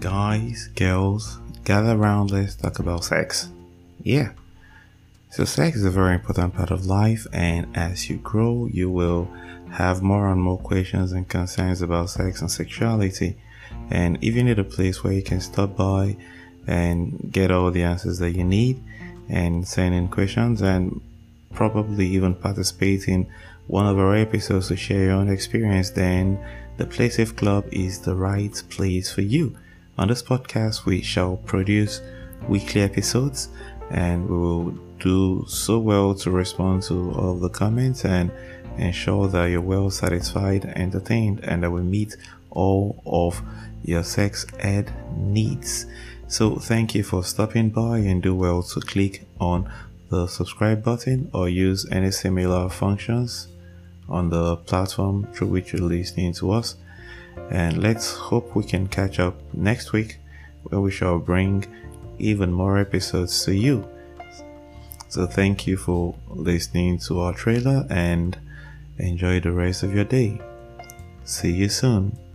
guys, girls, gather around, let's talk about sex. Yeah. So, sex is a very important part of life, and as you grow, you will have more and more questions and concerns about sex and sexuality. And if you need a place where you can stop by and get all the answers that you need and send in questions and probably even participate in one of our episodes to share your own experience, then the PlaySafe Club is the right place for you. On this podcast, we shall produce weekly episodes and we will do so well to respond to all the comments and ensure that you're well satisfied, entertained, and that we meet all of your sex ed needs. So, thank you for stopping by and do well to click on the subscribe button or use any similar functions on the platform through which you're listening to us. And let's hope we can catch up next week where we shall bring even more episodes to you. So, thank you for listening to our trailer and enjoy the rest of your day. See you soon.